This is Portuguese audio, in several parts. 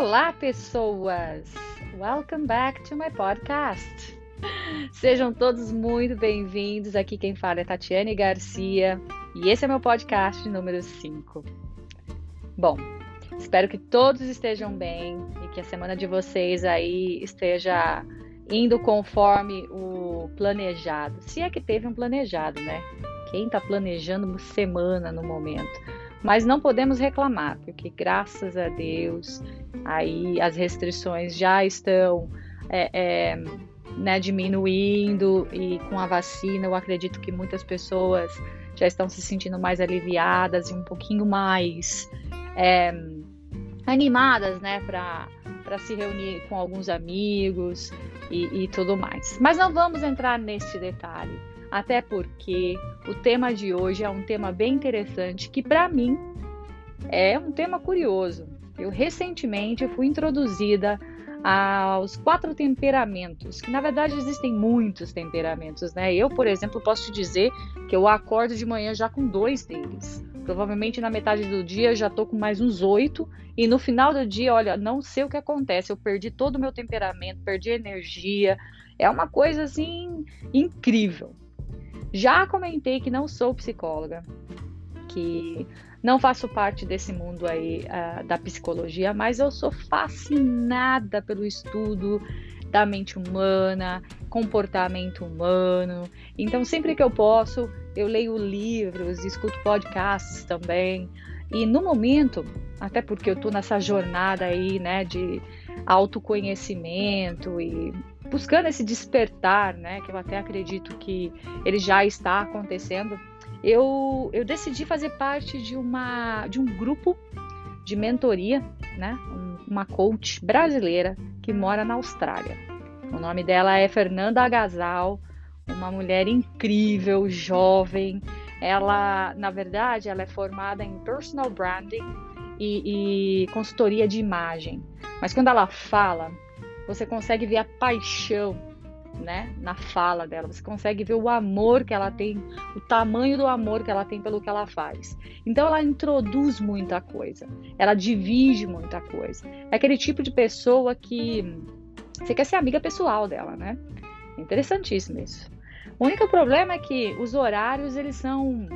Olá, pessoas! Welcome back to my podcast. Sejam todos muito bem-vindos. Aqui quem fala é Tatiane Garcia e esse é meu podcast número 5. Bom, espero que todos estejam bem e que a semana de vocês aí esteja indo conforme o planejado. Se é que teve um planejado, né? Quem está planejando uma semana no momento? Mas não podemos reclamar, porque graças a Deus aí as restrições já estão é, é, né, diminuindo e com a vacina eu acredito que muitas pessoas já estão se sentindo mais aliviadas e um pouquinho mais é, animadas, né, para se reunir com alguns amigos e, e tudo mais. Mas não vamos entrar nesse detalhe até porque o tema de hoje é um tema bem interessante que para mim é um tema curioso. Eu recentemente fui introduzida aos quatro temperamentos, que na verdade existem muitos temperamentos, né? Eu, por exemplo, posso te dizer que eu acordo de manhã já com dois deles. Provavelmente na metade do dia já tô com mais uns oito e no final do dia, olha, não sei o que acontece. Eu perdi todo o meu temperamento, perdi energia. É uma coisa assim incrível. Já comentei que não sou psicóloga, que não faço parte desse mundo aí uh, da psicologia, mas eu sou fascinada pelo estudo da mente humana, comportamento humano. Então, sempre que eu posso, eu leio livros, escuto podcasts também. E no momento, até porque eu estou nessa jornada aí, né, de autoconhecimento e buscando esse despertar, né, que eu até acredito que ele já está acontecendo, eu, eu decidi fazer parte de, uma, de um grupo de mentoria, né, uma coach brasileira que mora na Austrália. O nome dela é Fernanda Agasal, uma mulher incrível, jovem. Ela, na verdade, ela é formada em personal branding e, e consultoria de imagem. Mas quando ela fala, você consegue ver a paixão, né, na fala dela. Você consegue ver o amor que ela tem, o tamanho do amor que ela tem pelo que ela faz. Então ela introduz muita coisa, ela divide muita coisa. É aquele tipo de pessoa que você quer ser amiga pessoal dela, né? Interessantíssimo isso. O único problema é que os horários eles são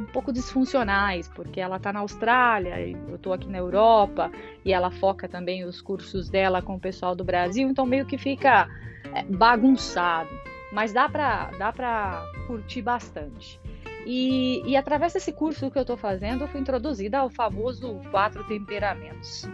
um pouco disfuncionais, porque ela está na Austrália, eu estou aqui na Europa, e ela foca também os cursos dela com o pessoal do Brasil, então meio que fica é, bagunçado. Mas dá para dá curtir bastante. E, e através desse curso que eu estou fazendo, eu fui introduzida ao famoso quatro temperamentos.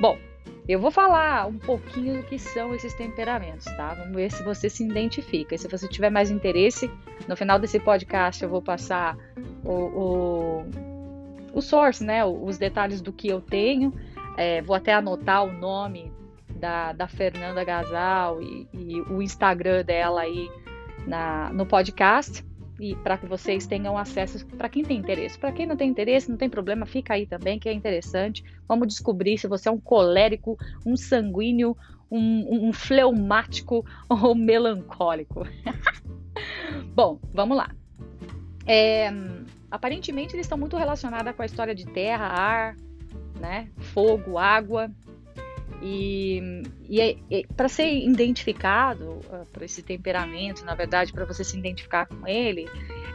Bom, eu vou falar um pouquinho do que são esses temperamentos, tá? Vamos ver se você se identifica. E se você tiver mais interesse, no final desse podcast eu vou passar o, o, o source, né? Os detalhes do que eu tenho. É, vou até anotar o nome da, da Fernanda Gasal e, e o Instagram dela aí na, no podcast e para que vocês tenham acesso para quem tem interesse. Para quem não tem interesse, não tem problema, fica aí também, que é interessante. Vamos descobrir se você é um colérico, um sanguíneo, um, um fleumático ou melancólico. Bom, vamos lá. É, aparentemente eles estão muito relacionados com a história de terra, ar, né, fogo, água. E, e, é, e para ser identificado uh, por esse temperamento, na verdade, para você se identificar com ele,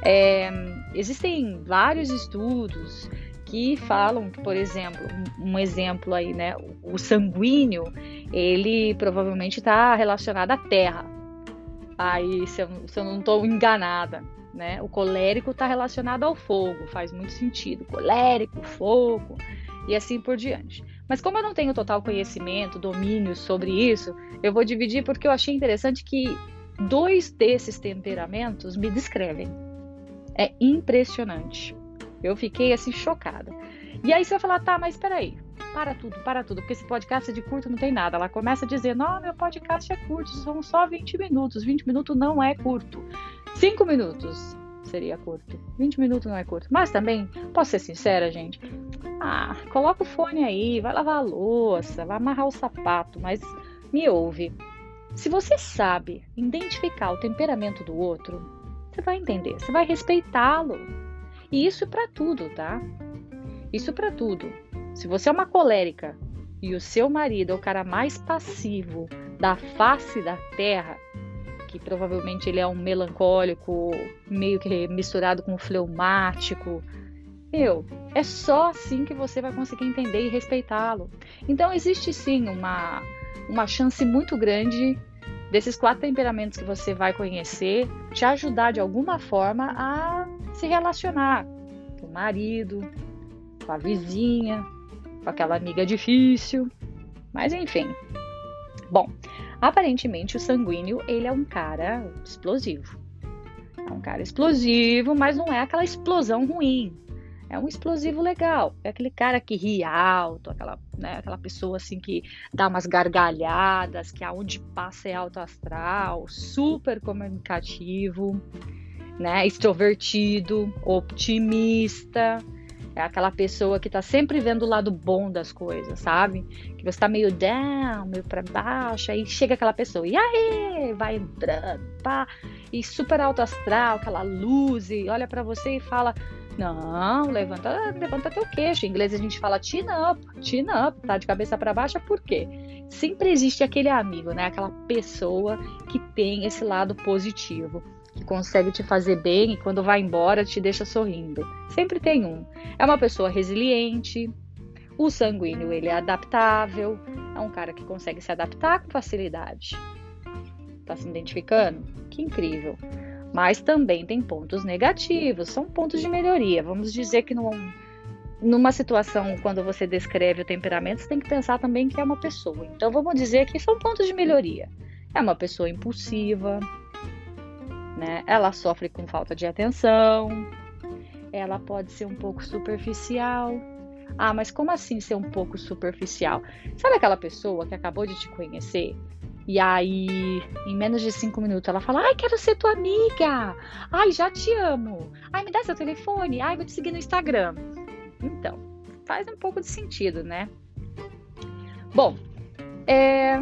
é, existem vários estudos que falam que, por exemplo, um, um exemplo aí, né, o, o sanguíneo, ele provavelmente está relacionado à terra. Aí, se eu, se eu não estou enganada, né, o colérico está relacionado ao fogo, faz muito sentido. Colérico, fogo e assim por diante. Mas como eu não tenho total conhecimento, domínio sobre isso, eu vou dividir porque eu achei interessante que dois desses temperamentos me descrevem. É impressionante. Eu fiquei assim chocada. E aí você vai falar, tá, mas peraí, para tudo, para tudo, porque esse podcast é de curto não tem nada. Ela começa dizendo, não, meu podcast é curto, são só 20 minutos. 20 minutos não é curto. 5 minutos seria curto. 20 minutos não é curto. Mas também, posso ser sincera, gente? Ah, coloca o fone aí, vai lavar a louça, vai amarrar o sapato, mas me ouve. Se você sabe identificar o temperamento do outro, você vai entender, você vai respeitá-lo. E isso é para tudo, tá? Isso é para tudo. Se você é uma colérica e o seu marido é o cara mais passivo da face da terra, que provavelmente ele é um melancólico, meio que misturado com um fleumático, meu, é só assim que você vai conseguir entender e respeitá-lo. Então existe sim uma, uma chance muito grande desses quatro temperamentos que você vai conhecer te ajudar de alguma forma a se relacionar com o marido, com a vizinha, com aquela amiga difícil. Mas enfim. Bom, aparentemente o sanguíneo, ele é um cara explosivo. É um cara explosivo, mas não é aquela explosão ruim. É um explosivo legal. É aquele cara que ri alto, aquela, né, aquela pessoa assim que dá umas gargalhadas, que aonde passa é alto astral, super comunicativo, né, extrovertido, otimista. É aquela pessoa que tá sempre vendo o lado bom das coisas, sabe? Que você tá meio down, meio para baixo, aí chega aquela pessoa, e aí, vai entrando, pá, e super alto astral, aquela luz, e olha para você e fala: não, levanta, levanta teu queixo. Em inglês a gente fala chin up, chin up, tá de cabeça para baixo, por quê? Sempre existe aquele amigo, né? Aquela pessoa que tem esse lado positivo, que consegue te fazer bem e quando vai embora te deixa sorrindo. Sempre tem um. É uma pessoa resiliente. O sanguíneo, ele é adaptável, é um cara que consegue se adaptar com facilidade. Tá se identificando? Que incrível mas também tem pontos negativos, são pontos de melhoria. Vamos dizer que num, numa situação, quando você descreve o temperamento, você tem que pensar também que é uma pessoa. Então vamos dizer que são pontos de melhoria. É uma pessoa impulsiva, né? Ela sofre com falta de atenção, ela pode ser um pouco superficial. Ah, mas como assim ser um pouco superficial? Sabe aquela pessoa que acabou de te conhecer e aí, em menos de cinco minutos, ela fala: Ai, quero ser tua amiga. Ai, já te amo. Ai, me dá seu telefone. Ai, vou te seguir no Instagram. Então, faz um pouco de sentido, né? Bom, é,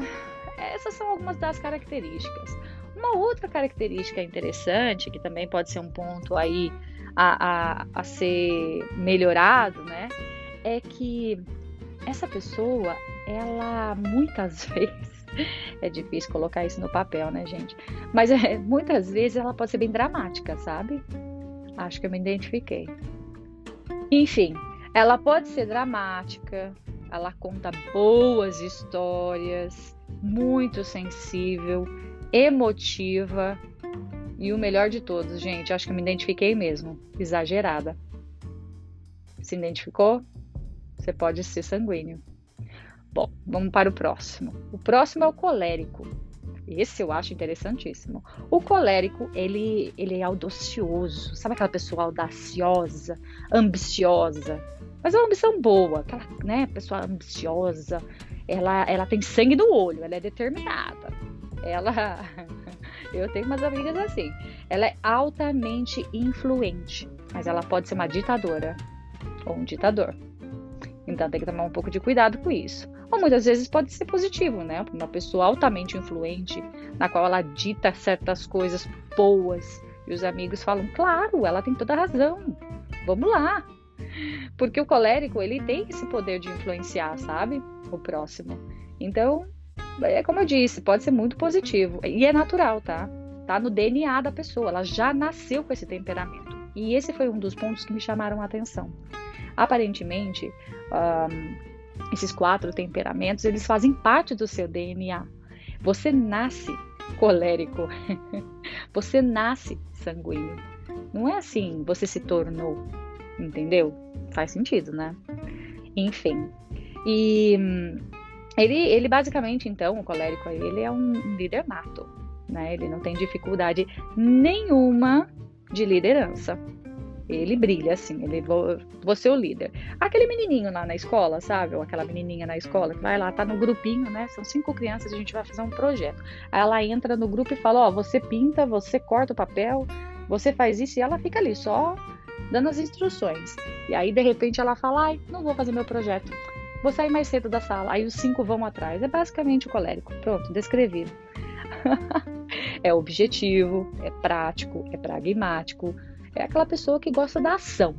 essas são algumas das características. Uma outra característica interessante, que também pode ser um ponto aí a, a, a ser melhorado, né? É que essa pessoa, ela muitas vezes é difícil colocar isso no papel, né, gente? Mas é, muitas vezes ela pode ser bem dramática, sabe? Acho que eu me identifiquei. Enfim, ela pode ser dramática, ela conta boas histórias, muito sensível, emotiva e o melhor de todos, gente, acho que eu me identifiquei mesmo, exagerada. Se identificou? Você pode ser sanguíneo. Bom, vamos para o próximo. O próximo é o colérico. Esse eu acho interessantíssimo. O colérico, ele, ele é audacioso. Sabe aquela pessoa audaciosa, ambiciosa? Mas é uma ambição boa, aquela né, pessoa ambiciosa. Ela, ela tem sangue no olho, ela é determinada. Ela. Eu tenho umas amigas assim. Ela é altamente influente, mas ela pode ser uma ditadora ou um ditador. Então tem que tomar um pouco de cuidado com isso. Ou muitas vezes pode ser positivo, né? Uma pessoa altamente influente, na qual ela dita certas coisas boas. E os amigos falam, claro, ela tem toda a razão. Vamos lá. Porque o colérico, ele tem esse poder de influenciar, sabe? O próximo. Então, é como eu disse, pode ser muito positivo. E é natural, tá? Tá no DNA da pessoa. Ela já nasceu com esse temperamento. E esse foi um dos pontos que me chamaram a atenção. Aparentemente, um, esses quatro temperamentos, eles fazem parte do seu DNA. Você nasce colérico, você nasce sanguíneo. Não é assim, você se tornou, entendeu? Faz sentido, né? Enfim. E ele, ele basicamente, então, o colérico, ele é um líder nato, né? Ele não tem dificuldade nenhuma de liderança ele brilha, assim, ele você é o líder. Aquele menininho lá na escola, sabe? Ou aquela menininha na escola que vai lá, tá no grupinho, né? São cinco crianças, a gente vai fazer um projeto. Aí ela entra no grupo e fala: Ó, oh, você pinta, você corta o papel, você faz isso, e ela fica ali só dando as instruções. E aí, de repente, ela fala: Ai, não vou fazer meu projeto, vou sair mais cedo da sala. Aí os cinco vão atrás. É basicamente o colérico. Pronto, descrevido. é objetivo, é prático, é pragmático é aquela pessoa que gosta da ação.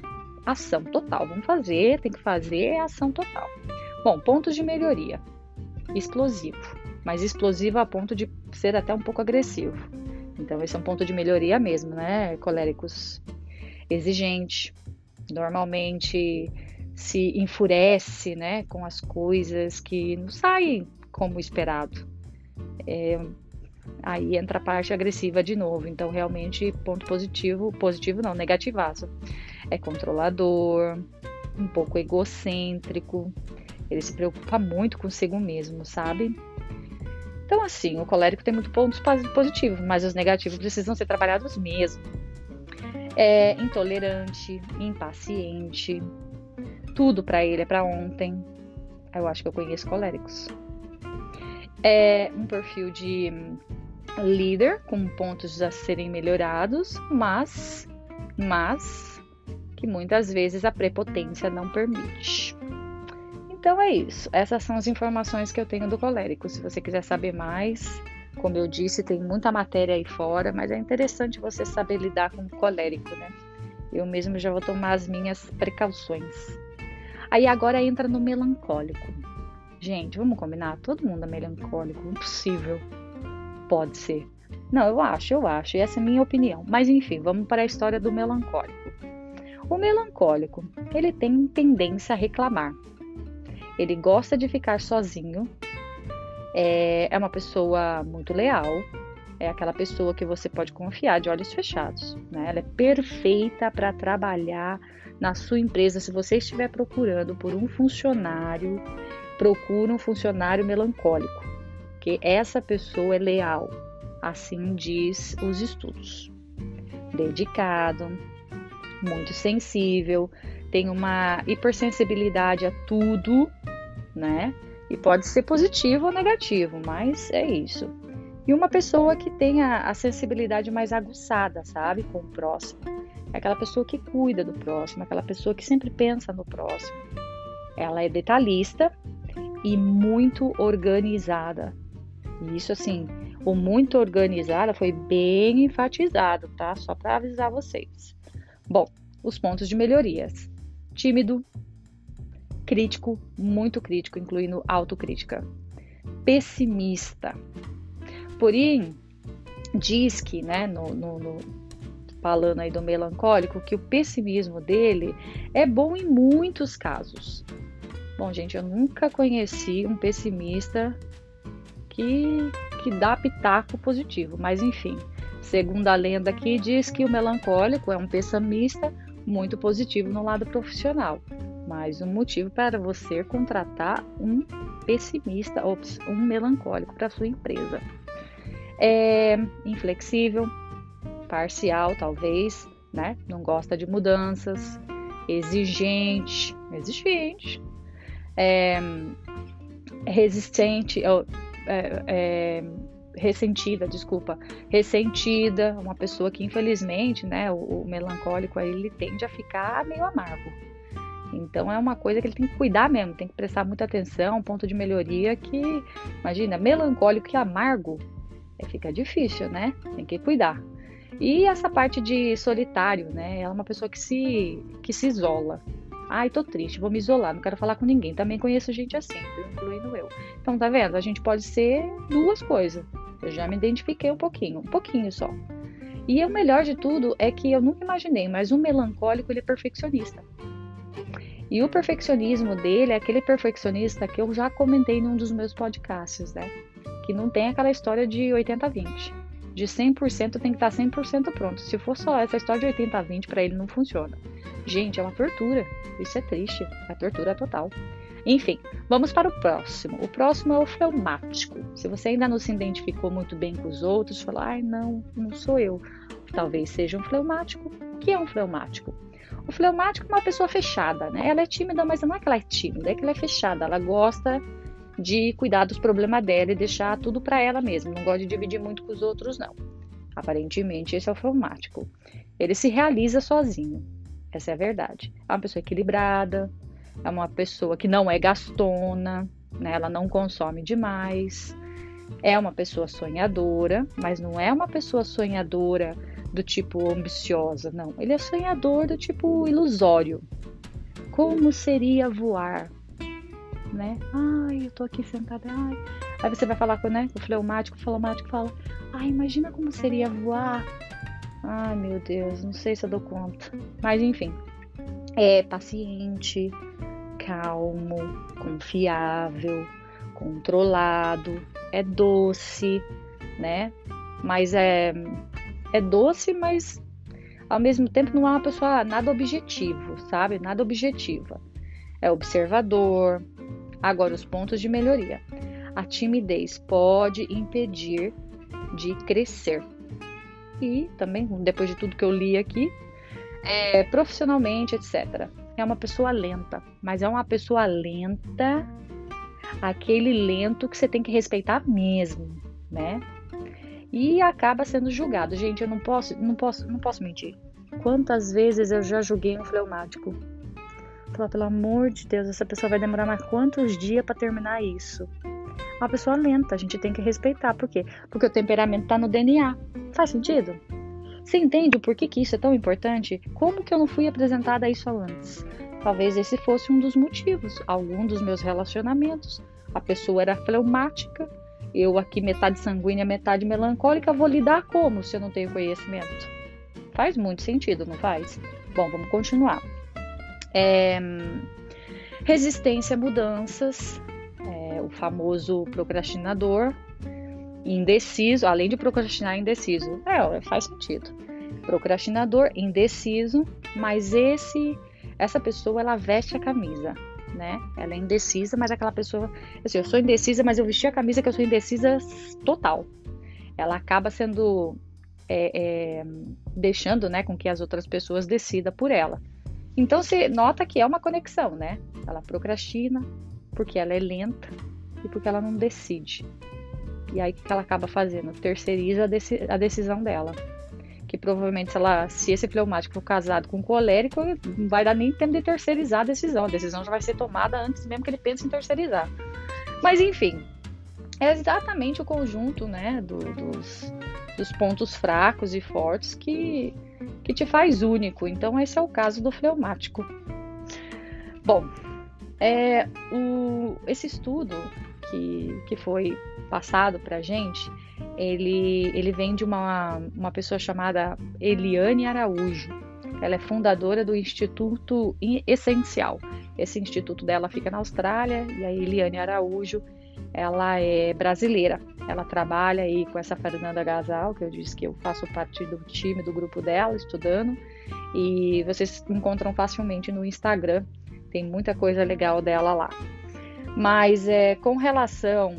Ação total. Vamos fazer, tem que fazer, é ação total. Bom, pontos de melhoria. Explosivo, mas explosivo a ponto de ser até um pouco agressivo. Então, esse é um ponto de melhoria mesmo, né? Coléricos exigente, normalmente se enfurece, né, com as coisas que não saem como esperado. É, aí entra a parte agressiva de novo. Então, realmente, ponto positivo, positivo não, negativaço. É controlador, um pouco egocêntrico, ele se preocupa muito consigo mesmo, sabe? Então, assim, o colérico tem muitos pontos positivos, mas os negativos precisam ser trabalhados mesmo. É intolerante, impaciente, tudo para ele é para ontem. Eu acho que eu conheço coléricos. É um perfil de líder com pontos a serem melhorados, mas, mas que muitas vezes a prepotência não permite. Então é isso. Essas são as informações que eu tenho do colérico. Se você quiser saber mais, como eu disse, tem muita matéria aí fora, mas é interessante você saber lidar com o colérico, né? Eu mesmo já vou tomar as minhas precauções. Aí agora entra no melancólico. Gente, vamos combinar? Todo mundo é melancólico, impossível. Pode ser. Não, eu acho, eu acho, e essa é a minha opinião. Mas enfim, vamos para a história do melancólico. O melancólico, ele tem tendência a reclamar. Ele gosta de ficar sozinho. É, é uma pessoa muito leal. É aquela pessoa que você pode confiar de olhos fechados. Né? Ela é perfeita para trabalhar na sua empresa. Se você estiver procurando por um funcionário, procure um funcionário melancólico, que essa pessoa é leal. Assim diz os estudos. Dedicado, muito sensível, tem uma hipersensibilidade a tudo, né? E pode ser positivo ou negativo, mas é isso. E uma pessoa que tenha a sensibilidade mais aguçada, sabe, com o próximo. É aquela pessoa que cuida do próximo, aquela pessoa que sempre pensa no próximo. Ela é detalhista e muito organizada. E isso, assim, o muito organizada foi bem enfatizado, tá? Só para avisar vocês. Bom, os pontos de melhorias: tímido, crítico, muito crítico, incluindo autocrítica, pessimista. Porém, diz que, né, no, no, no, falando aí do melancólico, que o pessimismo dele é bom em muitos casos. Bom, gente, eu nunca conheci um pessimista que, que dá pitaco positivo, mas enfim, segundo a lenda aqui, diz que o melancólico é um pessimista muito positivo no lado profissional mais um motivo para você contratar um pessimista ou um melancólico para sua empresa. É inflexível, parcial, talvez, né? Não gosta de mudanças, exigente, exigente, é, resistente, é, é, ressentida, desculpa, ressentida, uma pessoa que infelizmente, né, o, o melancólico aí, ele tende a ficar meio amargo, então é uma coisa que ele tem que cuidar mesmo, tem que prestar muita atenção, ponto de melhoria que, imagina, melancólico e amargo, fica difícil, né? Tem que cuidar. E essa parte de solitário, né? Ela é uma pessoa que se, que se isola. Ai, tô triste, vou me isolar, não quero falar com ninguém. Também conheço gente assim, incluindo eu. Então, tá vendo? A gente pode ser duas coisas. Eu já me identifiquei um pouquinho, um pouquinho só. E o melhor de tudo é que eu nunca imaginei, mas um melancólico ele é perfeccionista. E o perfeccionismo dele é aquele perfeccionista que eu já comentei num dos meus podcasts, né? Que não tem aquela história de 80-20. De 100% tem que estar 100% pronto. Se for só essa história de 80-20, para ele não funciona. Gente, é uma tortura. Isso é triste. É tortura total. Enfim, vamos para o próximo. O próximo é o fleumático. Se você ainda não se identificou muito bem com os outros, fala, ai, não, não sou eu. Talvez seja um fleumático. O que é um fleumático? O fleumático é uma pessoa fechada, né? Ela é tímida, mas não é que ela é tímida, é que ela é fechada. Ela gosta de cuidar dos problemas dela e deixar tudo para ela mesma. Não gosta de dividir muito com os outros, não. Aparentemente, esse é o fleumático. Ele se realiza sozinho. Essa é a verdade. É uma pessoa equilibrada, é uma pessoa que não é gastona, né? Ela não consome demais. É uma pessoa sonhadora, mas não é uma pessoa sonhadora do tipo ambiciosa, não. Ele é sonhador do tipo ilusório. Como seria voar? né? Ai, eu tô aqui sentada, ai. Aí você vai falar com, né, o fleumático, o fleumático fala, ai, imagina como seria voar. Ai, meu Deus, não sei se eu dou conta. Mas enfim, é paciente, calmo, confiável, controlado, é doce, né? Mas é, é doce, mas ao mesmo tempo não é uma pessoa nada objetivo, sabe? Nada objetiva. É observador. Agora, os pontos de melhoria. A timidez pode impedir de crescer. E também, depois de tudo que eu li aqui, é, profissionalmente, etc. É uma pessoa lenta, mas é uma pessoa lenta, aquele lento que você tem que respeitar mesmo, né? E acaba sendo julgado. Gente, eu não posso, não posso, não posso mentir. Quantas vezes eu já julguei um fleumático? Falar, pelo amor de Deus, essa pessoa vai demorar mais quantos dias para terminar isso? Uma pessoa lenta, a gente tem que respeitar. Por quê? Porque o temperamento tá no DNA. Faz sentido? Você entende o porquê que isso é tão importante? Como que eu não fui apresentada a isso antes? Talvez esse fosse um dos motivos. Algum dos meus relacionamentos, a pessoa era fleumática, eu aqui metade sanguínea, metade melancólica, vou lidar como se eu não tenho conhecimento? Faz muito sentido, não faz? Bom, vamos continuar. É, resistência a mudanças, é, o famoso procrastinador, indeciso, além de procrastinar, indeciso. É, faz sentido. Procrastinador, indeciso, mas esse essa pessoa ela veste a camisa, né? Ela é indecisa, mas aquela pessoa, assim, eu sou indecisa, mas eu vesti a camisa que eu sou indecisa total. Ela acaba sendo é, é, deixando, né, com que as outras pessoas decidam por ela. Então você nota que é uma conexão, né? Ela procrastina porque ela é lenta e porque ela não decide. E aí o que ela acaba fazendo? Terceiriza a, decisão dela. Que provavelmente, se, ela, se esse fleumático for casado com colérico, não vai dar nem tempo de terceirizar a decisão. A decisão já vai ser tomada antes mesmo que ele pense em terceirizar. Mas enfim, é exatamente o conjunto né, do, dos, dos pontos fracos e fortes que, que te faz único. Então, esse é o caso do fleumático. Bom, é, o, esse estudo que, que foi passado para gente, ele, ele vem de uma, uma pessoa chamada Eliane Araújo. Ela é fundadora do Instituto Essencial. Esse instituto dela fica na Austrália e a Eliane Araújo, ela é brasileira. Ela trabalha aí com essa Fernanda Gasal, que eu disse que eu faço parte do time, do grupo dela, estudando. E vocês encontram facilmente no Instagram. Tem muita coisa legal dela lá. Mas é, com relação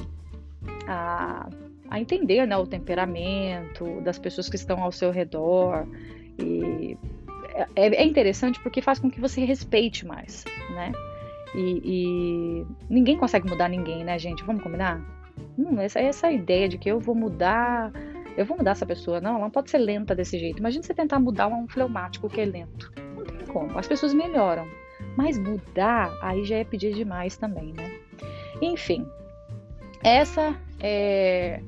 a, a entender né, o temperamento das pessoas que estão ao seu redor, e é, é interessante porque faz com que você respeite mais, né? E, e, ninguém consegue mudar ninguém, né, gente? Vamos combinar? Hum, essa, essa ideia de que eu vou mudar, eu vou mudar essa pessoa. Não, ela não pode ser lenta desse jeito. Imagina você tentar mudar um fleumático que é lento. Não tem como. As pessoas melhoram. Mas mudar, aí já é pedir demais também, né? Enfim, essa é.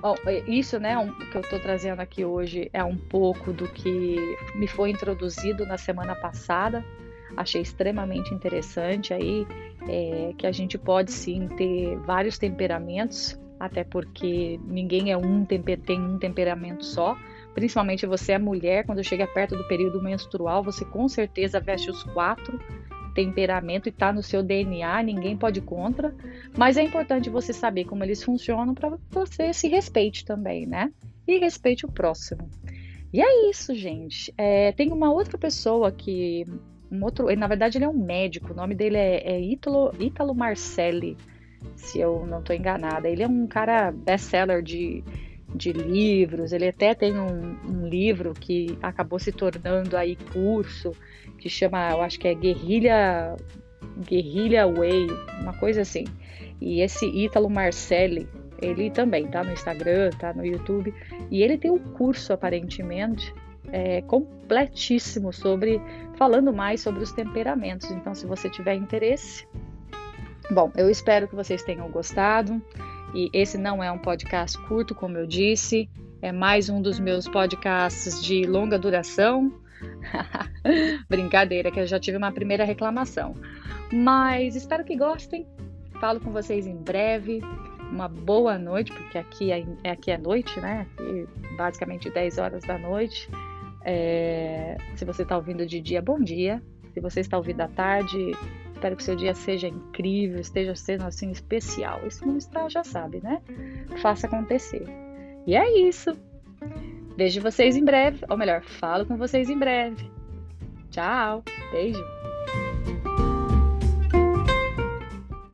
Bom, é, isso, né, um, que eu estou trazendo aqui hoje é um pouco do que me foi introduzido na semana passada. Achei extremamente interessante aí é, que a gente pode sim ter vários temperamentos, até porque ninguém é um temper, tem um temperamento só. Principalmente você é mulher, quando chega perto do período menstrual, você com certeza veste os quatro temperamento e está no seu DNA, ninguém pode ir contra, mas é importante você saber como eles funcionam para você se respeite também, né? E respeite o próximo. E é isso, gente. É, tem uma outra pessoa que. Um outro, na verdade, ele é um médico, o nome dele é, é Ítalo, Ítalo Marcelli, se eu não estou enganada. Ele é um cara best-seller de, de livros, ele até tem um, um livro que acabou se tornando aí curso que chama, eu acho que é Guerrilha Guerrilha Way, uma coisa assim. E esse Ítalo Marcelli, ele também tá no Instagram, tá no YouTube, e ele tem um curso aparentemente é, completíssimo sobre falando mais sobre os temperamentos. Então, se você tiver interesse, bom, eu espero que vocês tenham gostado. E esse não é um podcast curto, como eu disse, é mais um dos meus podcasts de longa duração Brincadeira, que eu já tive uma primeira reclamação. Mas espero que gostem. Falo com vocês em breve. Uma boa noite, porque aqui é, aqui é noite, né? Aqui, basicamente 10 horas da noite. É, se você está ouvindo de dia, bom dia. Se você está ouvindo à tarde, espero que seu dia seja incrível, esteja sendo assim especial. Se não está, já sabe, né? Faça acontecer. E é isso. Vejo vocês em breve, ou melhor, falo com vocês em breve. Tchau, beijo.